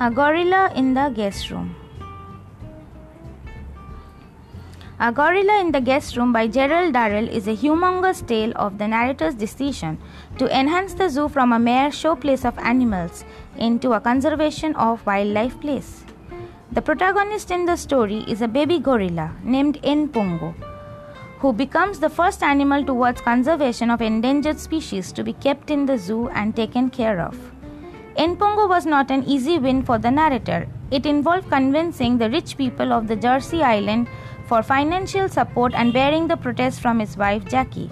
A Gorilla in the Guest Room. A Gorilla in the Guest Room by Gerald Durrell is a humongous tale of the narrator's decision to enhance the zoo from a mere showplace of animals into a conservation of wildlife place. The protagonist in the story is a baby gorilla named Npongo, who becomes the first animal towards conservation of endangered species to be kept in the zoo and taken care of. Npongo was not an easy win for the narrator. It involved convincing the rich people of the Jersey Island for financial support and bearing the protest from his wife Jackie.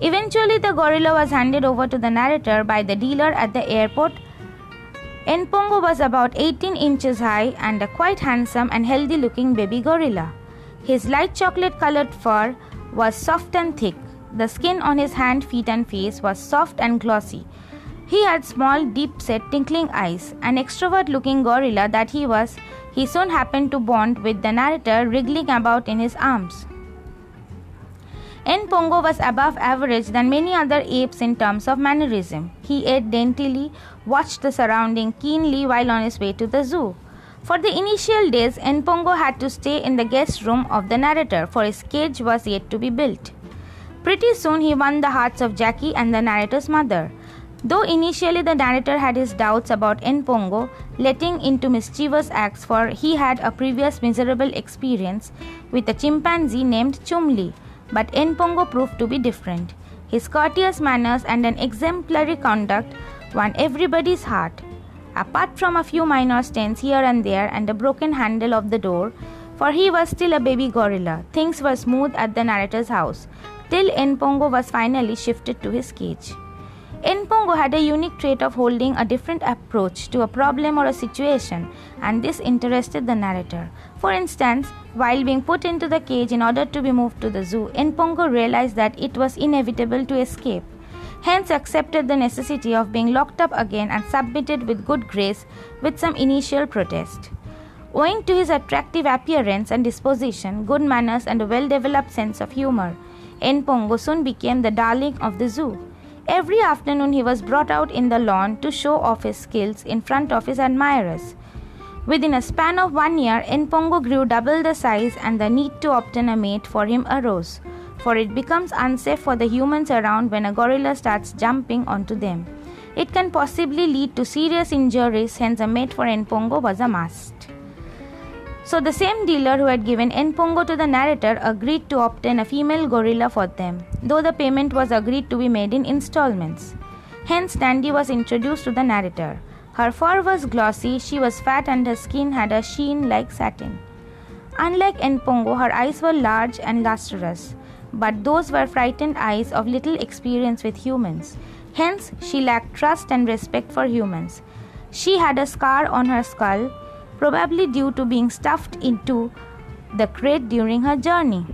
Eventually, the gorilla was handed over to the narrator by the dealer at the airport. Npongo was about 18 inches high and a quite handsome and healthy looking baby gorilla. His light chocolate colored fur was soft and thick. The skin on his hand, feet, and face was soft and glossy. He had small, deep set, twinkling eyes. An extrovert looking gorilla that he was, he soon happened to bond with the narrator, wriggling about in his arms. N. Pongo was above average than many other apes in terms of mannerism. He ate daintily, watched the surrounding keenly while on his way to the zoo. For the initial days, N. Pongo had to stay in the guest room of the narrator, for his cage was yet to be built. Pretty soon, he won the hearts of Jackie and the narrator's mother. Though initially the narrator had his doubts about Npongo letting into mischievous acts, for he had a previous miserable experience with a chimpanzee named Cholmondeley, but Npongo proved to be different. His courteous manners and an exemplary conduct won everybody's heart. Apart from a few minor stains here and there and a broken handle of the door, for he was still a baby gorilla, things were smooth at the narrator's house, till Npongo was finally shifted to his cage. Npongo had a unique trait of holding a different approach to a problem or a situation, and this interested the narrator. For instance, while being put into the cage in order to be moved to the zoo, Npongo realized that it was inevitable to escape. Hence, accepted the necessity of being locked up again and submitted with good grace with some initial protest. Owing to his attractive appearance and disposition, good manners, and a well developed sense of humor, Npongo soon became the darling of the zoo. Every afternoon he was brought out in the lawn to show off his skills in front of his admirers. Within a span of one year, Npongo grew double the size and the need to obtain a mate for him arose, for it becomes unsafe for the humans around when a gorilla starts jumping onto them. It can possibly lead to serious injuries, hence, a mate for Npongo was a must. So, the same dealer who had given Npongo to the narrator agreed to obtain a female gorilla for them, though the payment was agreed to be made in installments. Hence, Nandi was introduced to the narrator. Her fur was glossy, she was fat, and her skin had a sheen like satin. Unlike Npongo, her eyes were large and lustrous, but those were frightened eyes of little experience with humans. Hence, she lacked trust and respect for humans. She had a scar on her skull probably due to being stuffed into the crate during her journey.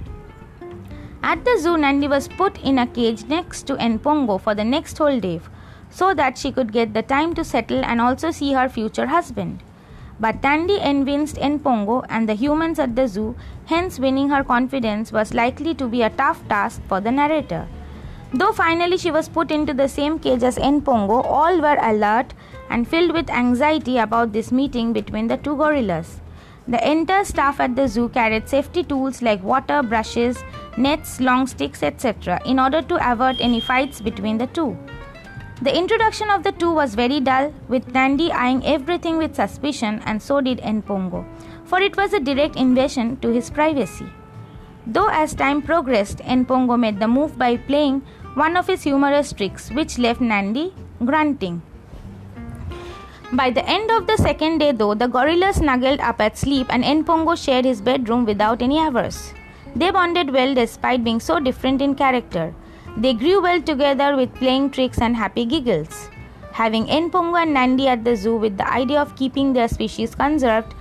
At the zoo, Nandi was put in a cage next to Npongo for the next whole day so that she could get the time to settle and also see her future husband. But Nandi convinced Npongo and the humans at the zoo, hence winning her confidence was likely to be a tough task for the narrator. Though finally she was put into the same cage as Npongo, all were alert and filled with anxiety about this meeting between the two gorillas. The entire staff at the zoo carried safety tools like water, brushes, nets, long sticks, etc., in order to avert any fights between the two. The introduction of the two was very dull, with Nandi eyeing everything with suspicion, and so did Npongo, for it was a direct invasion to his privacy. Though as time progressed, Npongo made the move by playing one of his humorous tricks, which left Nandi grunting. By the end of the second day, though, the gorillas snuggled up at sleep and Npongo shared his bedroom without any averse. They bonded well despite being so different in character. They grew well together with playing tricks and happy giggles. Having Npongo and Nandi at the zoo with the idea of keeping their species conserved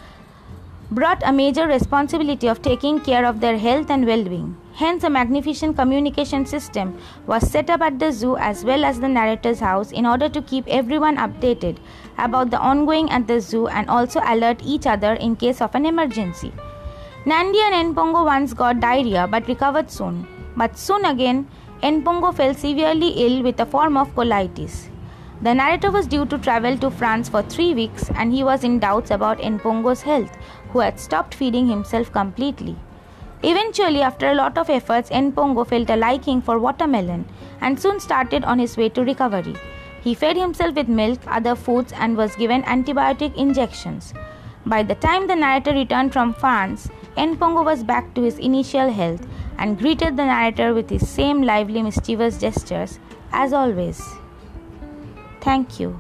brought a major responsibility of taking care of their health and well being. Hence, a magnificent communication system was set up at the zoo as well as the narrator's house in order to keep everyone updated about the ongoing at the zoo and also alert each other in case of an emergency. Nandi and Npongo once got diarrhea but recovered soon. But soon again, Npongo fell severely ill with a form of colitis. The narrator was due to travel to France for three weeks and he was in doubts about Npongo's health, who had stopped feeding himself completely. Eventually, after a lot of efforts, Npongo felt a liking for watermelon and soon started on his way to recovery. He fed himself with milk, other foods, and was given antibiotic injections. By the time the narrator returned from France, Npongo was back to his initial health and greeted the narrator with his same lively, mischievous gestures as always. Thank you.